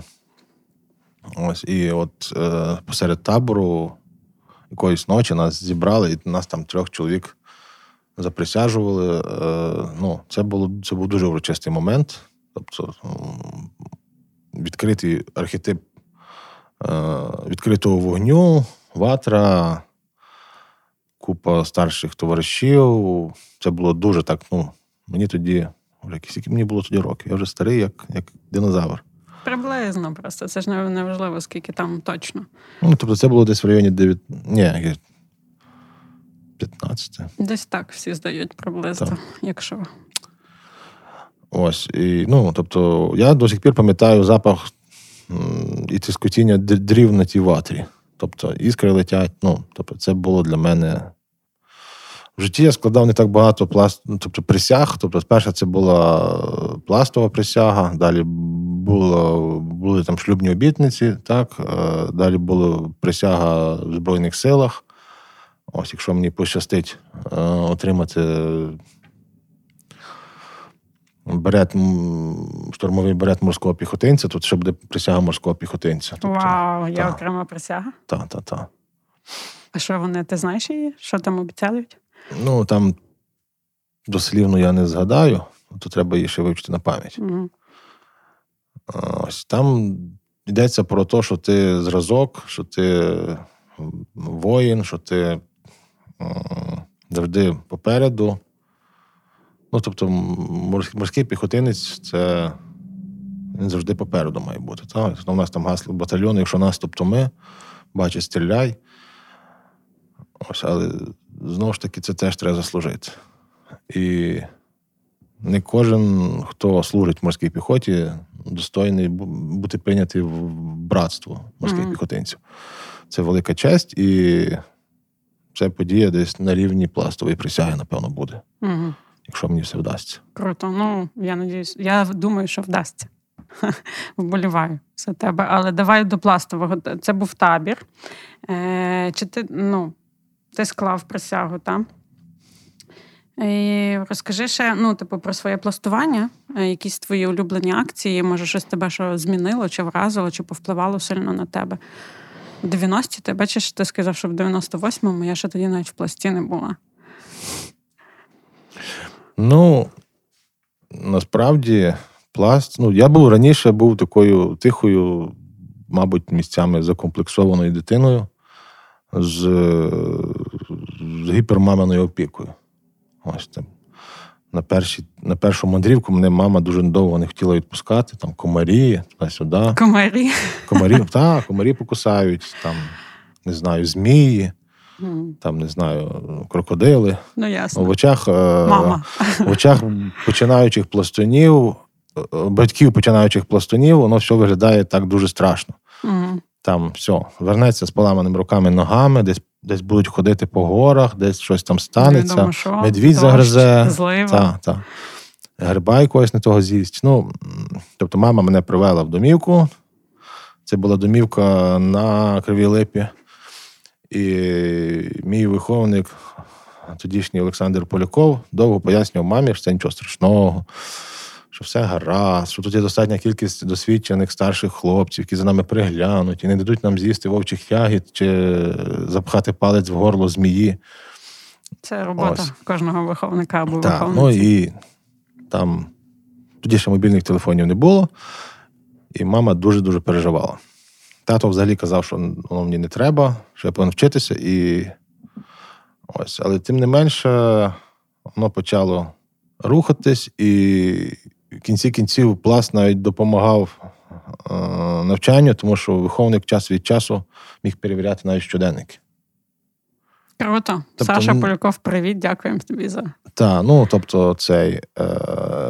Ось, і от е, посеред табору якоїсь ночі нас зібрали, і нас там трьох чоловік заприсяжували. Е, ну, це, було, це був дуже урочистий момент. Тобто відкритий архетип е, відкритого вогню, ватра, купа старших товаришів. Це було дуже так. Ну, мені тоді, скільки мені було тоді років. Я вже старий, як, як динозавр. Приблизно просто. Це ж не, не важливо, скільки там точно. Ну, тобто це було десь в районі 9... Ні, 15. Десь так всі здають приблизно, Так. якщо. Ось. І, ну, тобто, я до сих пір пам'ятаю запах і тискотіння дрів на тій ватрі. Тобто, іскри летять. Ну, тобто, це було для мене. В житті я складав не так багато пласт... ну, тобто, присяг. Тобто, перша це була пластова присяга, далі було, були там шлюбні обітниці, так? е, далі була присяга в Збройних силах. Ось, якщо мені пощастить е, отримати берет, штурмовий берет морського піхотинця, тут ще буде присяга морського піхотинця. Тобто, Вау, є та. окрема присяга. Та, та, та. А що вони, ти знаєш її? Що там обіцяють? Ну, там дослівно я не згадаю, то треба її ще вивчити на пам'ять. Мгм. Ось там йдеться про те, що ти зразок, що ти воїн, що ти завжди попереду. Ну, тобто, морський, піхотинець це він завжди попереду має бути. Так? У нас там гасло батальйону, якщо наступ, то ми, бачиш, стріляй. Ось, але знову ж таки, це теж треба заслужити. І не кожен, хто служить в морській піхоті, достойний бути прийнятий в братство морських mm-hmm. піхотинців. Це велика честь, і це подія десь на рівні пластової присяги, напевно, буде. Mm-hmm. Якщо мені все вдасться. Круто. Ну, я надіюсь, я думаю, що вдасться. Вболіваю за тебе. Але давай до пластового. Це був табір. Е, Чи ти ну, ти склав присягу, там? І Розкажи ще ну, типу, про своє пластування, е, якісь твої улюблені акції, може, щось тебе що змінило, чи вразило, чи повпливало сильно на тебе. В 90-ті ти бачиш, ти сказав, що в 98-му я ще тоді навіть в пласті не була. Ну, насправді, пласт. Ну, я був раніше був такою тихою, мабуть, місцями закомплексованою дитиною з, з гіпермаминою опікою. Ось там. На перші, на першу мандрівку мене мама дуже довго не хотіла відпускати, там комарі, туди-сюди. Комарі. Комарі, так, комарі покусають, там, не знаю, змії, mm. там, не знаю, крокодили. Ну, ясно. В очах, е, Мама. В очах починаючих пластунів, е, батьків починаючих пластунів, воно все виглядає так дуже страшно. Mm. Там все, вернеться з поламаними руками, ногами, десь десь будуть ходити по горах, десь щось там станеться, Невідомо що, медвідь загризе, та, та. гриба якогось не того з'їсть. Ну, Тобто мама мене привела в домівку. Це була домівка на Кривій Липі. І мій виховник, тодішній Олександр Поляков, довго пояснював мамі, що це нічого страшного що все гаразд, що тут є достатня кількість досвідчених старших хлопців, які за нами приглянуть і не дадуть нам з'їсти вовчих ягід чи запхати палець в горло змії. Це робота Ось. кожного виховника або так, виховниці. Ну і там тоді ще мобільних телефонів не було, і мама дуже-дуже переживала. Тато взагалі казав, що воно мені не треба, що я повинен вчитися, і ось. Але тим не менше, воно почало рухатись, і в кінці кінців пласт навіть допомагав е, навчанню, тому що виховник час від часу міг перевіряти навіть щоденники. Круто. Тобто, Саша Поляков, привіт, дякуємо тобі за. Так, ну тобто, цей е,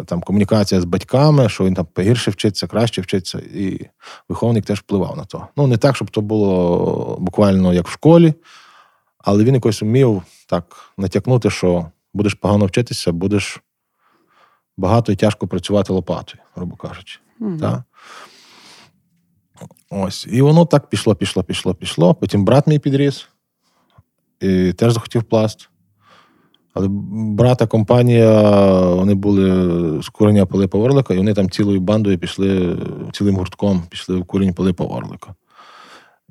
там комунікація з батьками, що він там погірше вчиться, краще вчиться, і виховник теж впливав на то. Ну, не так, щоб то було буквально як в школі, але він якось вмів так натякнути, що будеш погано вчитися, будеш багато і тяжко працювати лопатою, грубо кажучи. Mm-hmm. Так? Ось. І воно так пішло, пішло, пішло, пішло. Потім брат мій підріс і теж захотів пласт. Але брата компанія, вони були з курення Пилипа Орлика, і вони там цілою бандою пішли, цілим гуртком пішли в курінь Пилипа Орлика.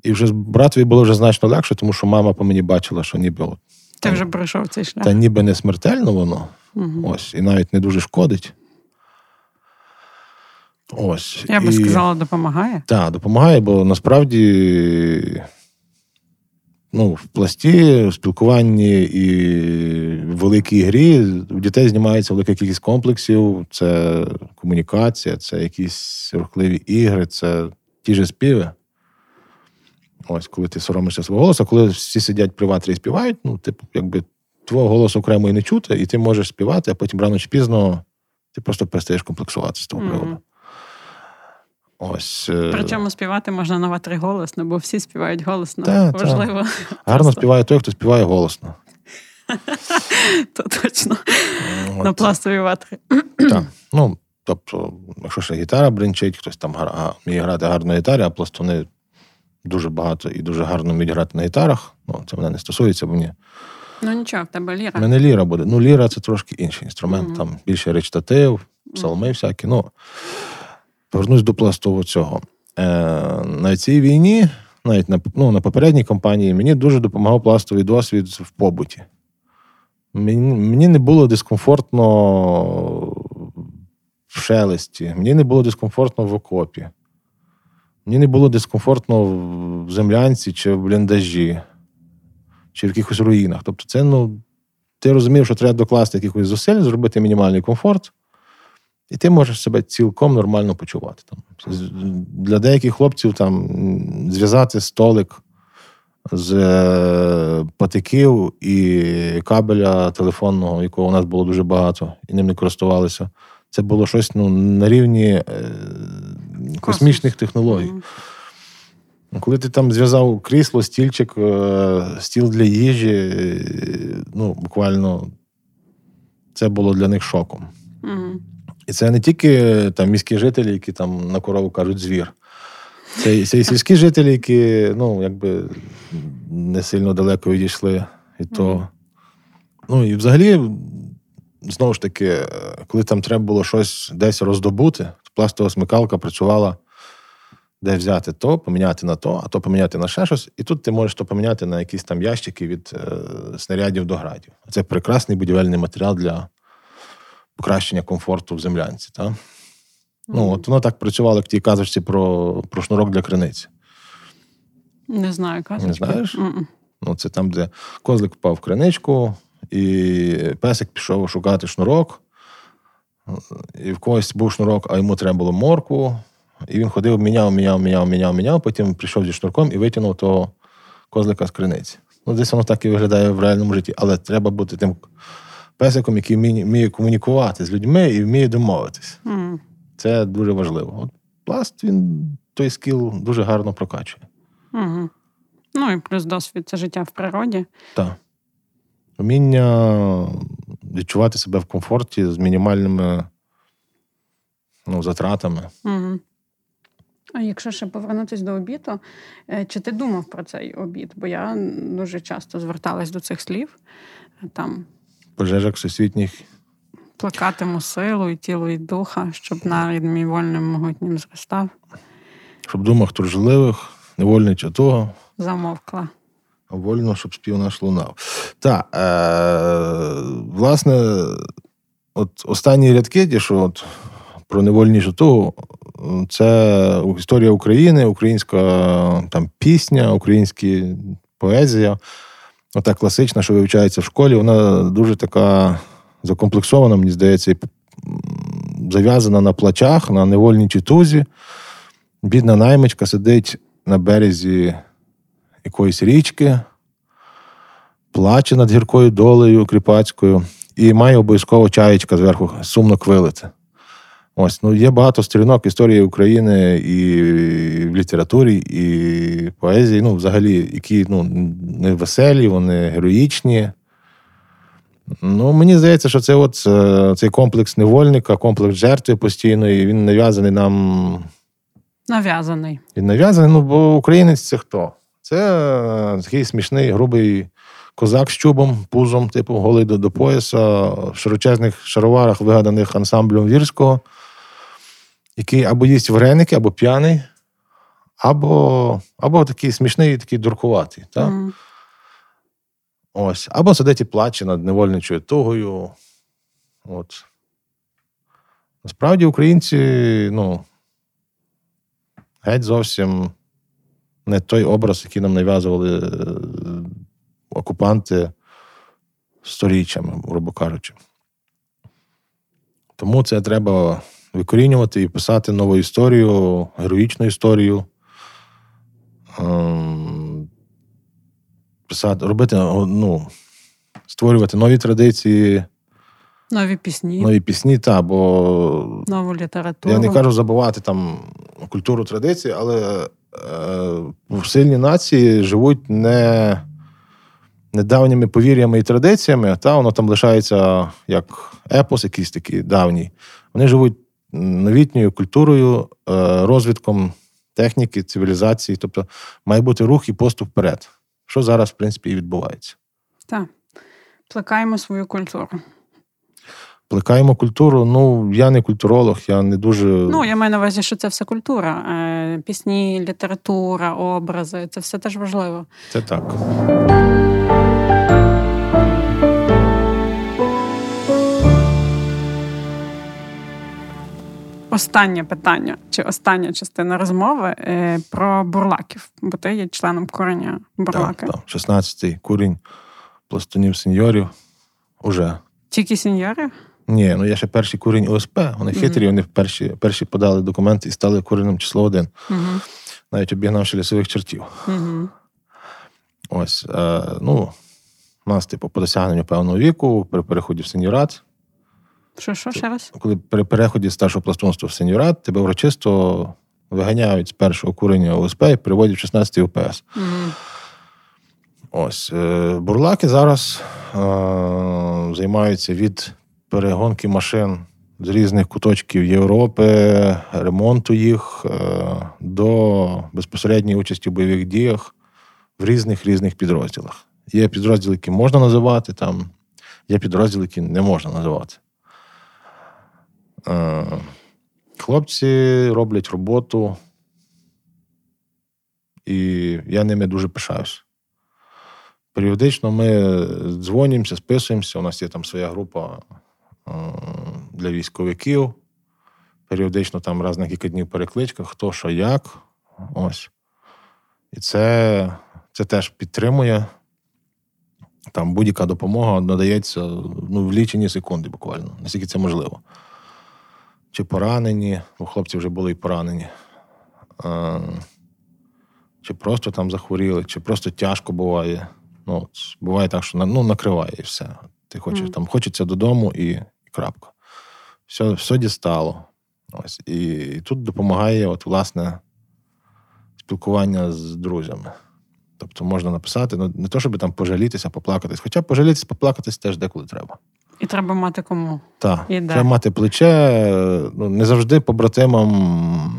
І вже братові було вже значно легше, тому що мама по мені бачила, що ніби. Ти вже пройшов цей шлях. Та ніби не смертельно воно. Угу. Ось, і навіть не дуже шкодить. Ось. Я би і... сказала, допомагає. Так, допомагає, бо насправді ну, в пласті, в спілкуванні і в великій грі у дітей знімається велика кількість комплексів, це комунікація, це якісь рухливі ігри, це ті ж співи. Ось, коли ти соромишся свого голосу, коли всі сидять при ватрі і співають, ну, типу, якби твого голосу окремо і не чути, і ти можеш співати, а потім рано чи пізно ти просто перестаєш комплексувати з того mm-hmm. приводу. Ось. Е, Причому співати можна на ватри голосно, бо всі співають голосно. Та, Важливо. Та. Гарно співає той, хто співає голосно. То точно. На пластові ватри. Так. Ну, тобто, якщо ще гітара бринчить, хтось там вміє грати гарно на гітарі, а пластуни дуже багато і дуже гарно вміють грати на гітарах. Ну, Це мене не стосується, бо мені Ну нічого, в тебе ліра. У мене ліра буде. Ну, ліра це трошки інший інструмент, mm-hmm. там більше речитатив, псалми mm-hmm. всякі. Ну, Повернусь до пластового цього. Е, На цій війні, навіть на ну, на попередній кампанії, мені дуже допомагав пластовий досвід в побуті. Мені, мені не було дискомфортно в шелесті, мені не було дискомфортно в окопі. Мені не було дискомфортно в землянці чи в бліндажі чи в якихось руїнах. Тобто, це ну, ти розумів, що треба докласти якихось зусиль, зробити мінімальний комфорт, і ти можеш себе цілком нормально почувати. Там. Для деяких хлопців там зв'язати столик з е, патиків і кабеля телефонного, якого у нас було дуже багато, і ним не користувалися. Це було щось ну, на рівні е, космічних технологій. Коли ти там зв'язав крісло, стільчик, е, стіл для їжі, ну, буквально це було для них шоком. Угу. І це не тільки там міські жителі, які там на корову кажуть звір. Це, це і сільські жителі, які ну, якби не сильно далеко відійшли від того. Ну і взагалі, знову ж таки, коли там треба було щось десь роздобути, то пластова смикалка працювала, де взяти то, поміняти на то, а то поміняти на ще щось. І тут ти можеш то поміняти на якісь там ящики від е, снарядів до градів. Це прекрасний будівельний матеріал для покращення комфорту в землянці. Так? Ну, от воно так працювало, як в тій казочці про, про шнурок для криниці. Не знаю, казочка. Не знаєш? Ну, це там, де козлик впав в криничку, і песик пішов шукати шнурок. І в когось був шнурок, а йому треба було морку. І він ходив, міняв, міняв, міняв, міняв, міняв. Потім прийшов зі шнурком і витягнув того козлика з криниці. Ну, десь воно так і виглядає в реальному житті. Але треба бути тим песиком, який вміє, комунікувати з людьми і вміє домовитись. М. Це дуже важливо. От пласт він той скіл дуже гарно прокачує. Угу. Ну і плюс досвід це життя в природі. Так. Вміння відчувати себе в комфорті з мінімальними ну, затратами. Угу. А якщо ще повернутися до обіду, е, чи ти думав про цей обід? Бо я дуже часто зверталась до цих слів. Там Пожежок всесвітніх. плекатиму силу і тіло, і духа, щоб нарід мій вольним могутнім зростав, Щоб думах тружливих, не вольнича того, замовкла. а вольно, щоб спів наш лунав. Так, е, власне, от останні рядки, ті, що от про невольнішу того, це історія України, українська там пісня, українська поезія. Ота класична, що вивчається в школі, вона дуже така закомплексована, мені здається, зав'язана на плачах, на невольній тузі. Бідна наймичка сидить на березі якоїсь річки, плаче над гіркою долею кріпацькою і має обов'язково чаєчка зверху сумно квилити. Ось, ну є багато сторінок історії України і в літературі, і поезії, ну, взагалі, які ну, не веселі, вони героїчні. Ну, мені здається, що це от е, цей комплекс невольника, комплекс жертви постійної, він нав'язаний нам Нав'язаний. він нав'язаний, ну, бо українець це хто? Це е, такий смішний, грубий козак з чубом, пузом, типу, голий до, до пояса, в широчезних шароварах, вигаданих ансамблем вірського, який або їсть вареники, або п'яний, або, або такий смішний, такий дуркуватий. Так? М. Ось. Або сидить і плаче над невольничою тугою. От. Насправді, українці, ну, геть зовсім не той образ, який нам нав'язували е, окупанти сторіччями, грубо кажучи. Тому це треба викорінювати і писати нову історію, героїчну історію. Ем, Писати, робити, ну, створювати нові традиції, Нові пісні, нові пісні, та, бо нову літературу. я не кажу забувати там культуру традиції, але е, сильні нації живуть не, не давніми повір'ями і традиціями, та воно там лишається як епос, якийсь такий давній. Вони живуть новітньою культурою, е, розвитком техніки, цивілізації. Тобто має бути рух і поступ вперед. Що зараз, в принципі, і відбувається. Так. Плекаємо свою культуру. Плекаємо культуру. Ну, я не культуролог, я не дуже. Ну, я маю на увазі, що це все культура. Е, Пісні, література, образи це все теж важливо. Це так. Останнє питання чи остання частина розмови е, про бурлаків, бо ти є членом кореня бурлаки. Так, так. 16-й курінь пластунів сеньорів. Уже. Тільки сеньори? Ні, ну я ще перший курінь ОСП. Вони Мгм. хитрі, вони перші, перші подали документи і стали куренем число один, Угу. навіть обігнавши лісових чертів. Угу. Ось, е, ну, у нас, типу, по досягненню певного віку, при переході в сеньорат, Що, що ще раз? коли при переході з старшого пластунства в сеньорат, тебе урочисто виганяють з першого курення ОСП і приводять в 16 ОПС. Мгм. Ось е, бурлаки зараз е, займаються від перегонки машин з різних куточків Європи, ремонту їх е, до безпосередньої участі в бойових діях в різних різних підрозділах. Є підрозділи, які можна називати, там є підрозділи, які не можна називати. Е, хлопці роблять роботу, і я ними дуже пишаюсь. Періодично ми дзвонимося, списуємося. У нас є там своя група е, для військовиків. Періодично там раз на кілька днів перекличка, хто що як. Ось. І це, це теж підтримує. Там будь-яка допомога надається ну, в лічені секунди буквально, наскільки це можливо. Чи поранені, бо хлопці вже були і поранені. Е, чи просто там захворіли, чи просто тяжко буває. Ну, от, буває так, що ну, накриває і все. Ти хочеш Мгм. там, хочеться додому і, і крапка. Все, все дістало. Ось. І, і тут допомагає, от, власне, спілкування з друзями. Тобто можна написати, ну не то, щоб там пожалітися, поплакатись. Хоча пожалітись, поплакатись теж деколи треба. І треба мати кому. Так, І треба мати плече. е, Ну, не завжди побратимам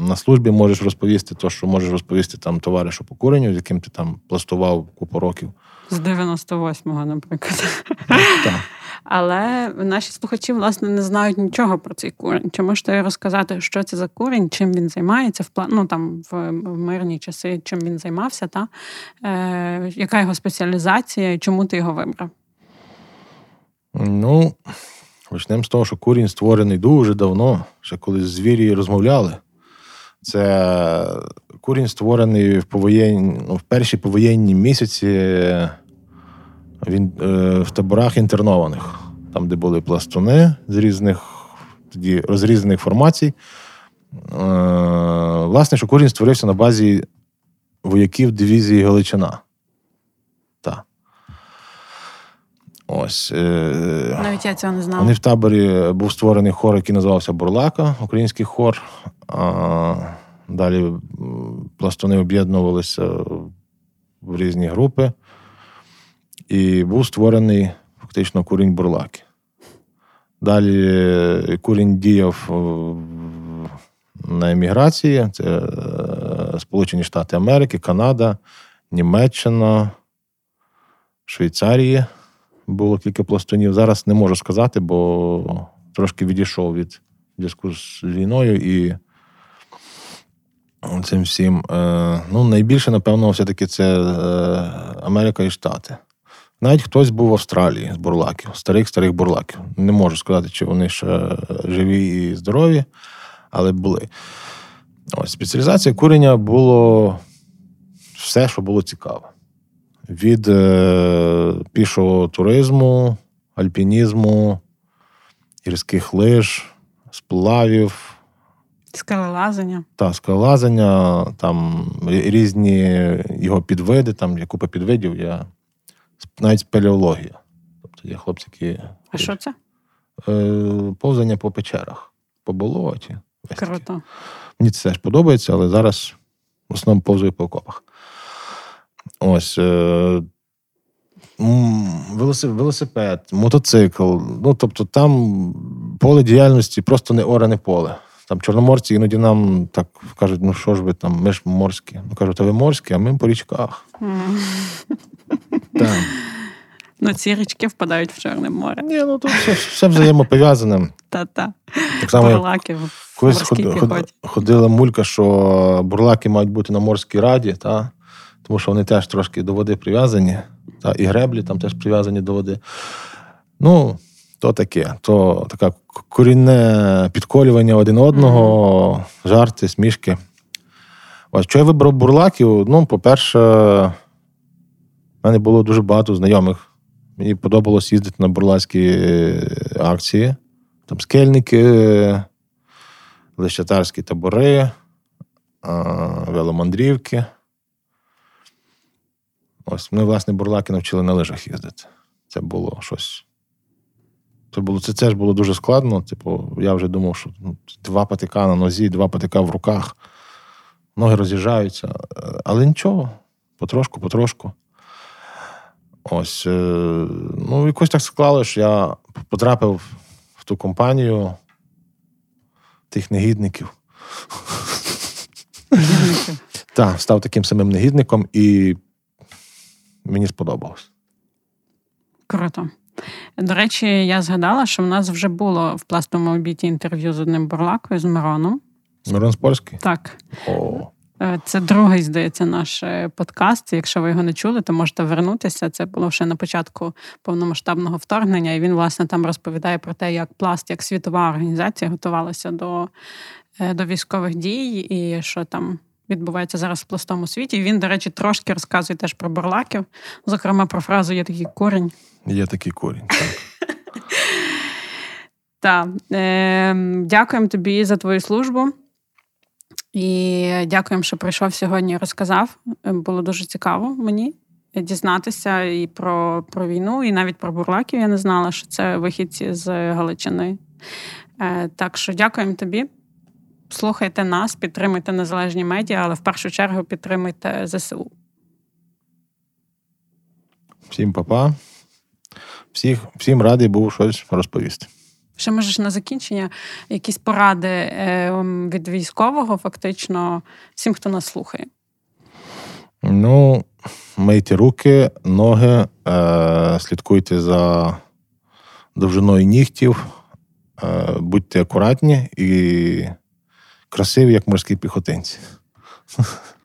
на службі можеш розповісти те, що можеш розповісти там товаришу по куренню, з яким ти там пластував купу років. З 98-го, наприклад. Так. Але наші слухачі, власне, не знають нічого про цей курень. Чи можете розказати, що це за курень, чим він займається в план... ну, там, в, в мирні часи, чим він займався, та? Е, яка його спеціалізація і чому ти його вибрав? Ну, почнемо з того, що курінь створений дуже давно, ще коли звірі розмовляли. Це курінь створений в повоєнні, ну, в перші повоєнні місяці він, е, в таборах інтернованих, там, де були пластуни з різних тоді розрізаних формацій. Е, власне, що курінь створився на базі вояків дивізії Галичина. Так. Ось. Е, Навіть я цього не знала. вони в таборі був створений хор, який називався Бурлака, український хор. А далі пластуни об'єднувалися в різні групи. І був створений фактично курінь Бурлаки. Далі е, курінь діяв на еміграції. Це е, Сполучені Штати Америки, Канада, Німеччина, Швейцарія було кілька пластунів. Зараз не можу сказати, бо трошки відійшов від зв'язку з війною і цим всім. Е, Ну, найбільше, напевно, все-таки це е, Америка і Штати. Навіть хтось був в Австралії з бурлаків, старих старих бурлаків. Не можу сказати, чи вони ще живі і здорові, але були. Ось спеціалізація курення було все, що було цікаве від е, пішого туризму, альпінізму, гірських лиж, сплавів Скелелазання. та скалолазання, там різні його підвиди, там є купа підвидів, сп- навіть спелеологія. Тобто є хлопці, які А що це? е, повзання по печерах, по болоті. Круто. Мені це теж подобається, але зараз в основному повзую по окопах. Ось. Е, велосипед, мотоцикл. Ну, тобто, там поле діяльності просто не оране поле. Там чорноморці іноді нам так кажуть, ну що ж ви там, ми ж морські. Ну кажуть, а ви морські, а ми по річках. Так. Ну, ці річки впадають в Чорне море. Ні, ну тут все, все взаємопов'язане. Та-та. Так само, як Бурлаків. Колись ход, ход, ходила мулька, що бурлаки мають бути на морській раді, та? Тому що вони теж трошки до води прив'язані, та? і греблі там теж прив'язані до води. Ну, то таке, то таке корінне підколювання один одного, жарти, смішки. Ось що я вибрав бурлаків? Ну, по-перше, в мене було дуже багато знайомих. Мені подобалось їздити на бурлацькі е, акції. Там скельники, лещатарські табори, веломандрівки. Ось мене, власне, бурлаки навчили на лижах їздити. Це було щось. Це було, це, це ж було дуже складно. Типу, я вже думав, що ну, два патика на нозі, два патика в руках. ноги роз'їжджаються. Але нічого, потрошку, потрошку. Ось. Ну, якось так склало, що я потрапив в ту компанію тих негідників. Так, став таким самим негідником, і мені сподобалось. Круто. До речі, я згадала, що в нас вже було в пластовому обіді інтерв'ю з одним бурлакою з Мироном. Мирон Спольський? Так. О. Е, це другий, здається, наш е, подкаст. Якщо ви його не чули, то можете вернутися. Це було ще на початку повномасштабного вторгнення, і він, власне, там розповідає про те, як пласт, як світова організація готувалася до, е, до військових дій, і що там. Відбувається зараз в пластому світі. І він, до речі, трошки розказує теж про бурлаків. Зокрема, про фразу є такий корінь. Є такий корінь. так. Так. Е, Дякуємо тобі за твою службу. І дякуємо, що прийшов сьогодні. і Розказав. Було дуже цікаво мені дізнатися і про про війну, і навіть про бурлаків. Я не знала, що це вихідці з Галичини. Е, так що дякуємо тобі. Слухайте нас, підтримуйте незалежні медіа, але в першу чергу підтримуйте ЗСУ. Всім папа. Всіх, Всім радий був щось розповісти. Ще можеш на закінчення якісь поради е, від військового, фактично, всім, хто нас слухає. Ну, мийте руки, ноги, е, слідкуйте за довжиною нігтів, е, будьте акуратні і красиві, як морські піхотинці.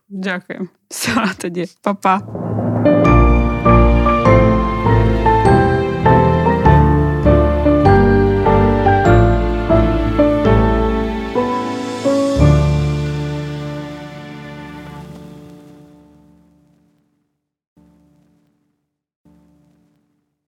Дякую. Все, тоді, Па-па.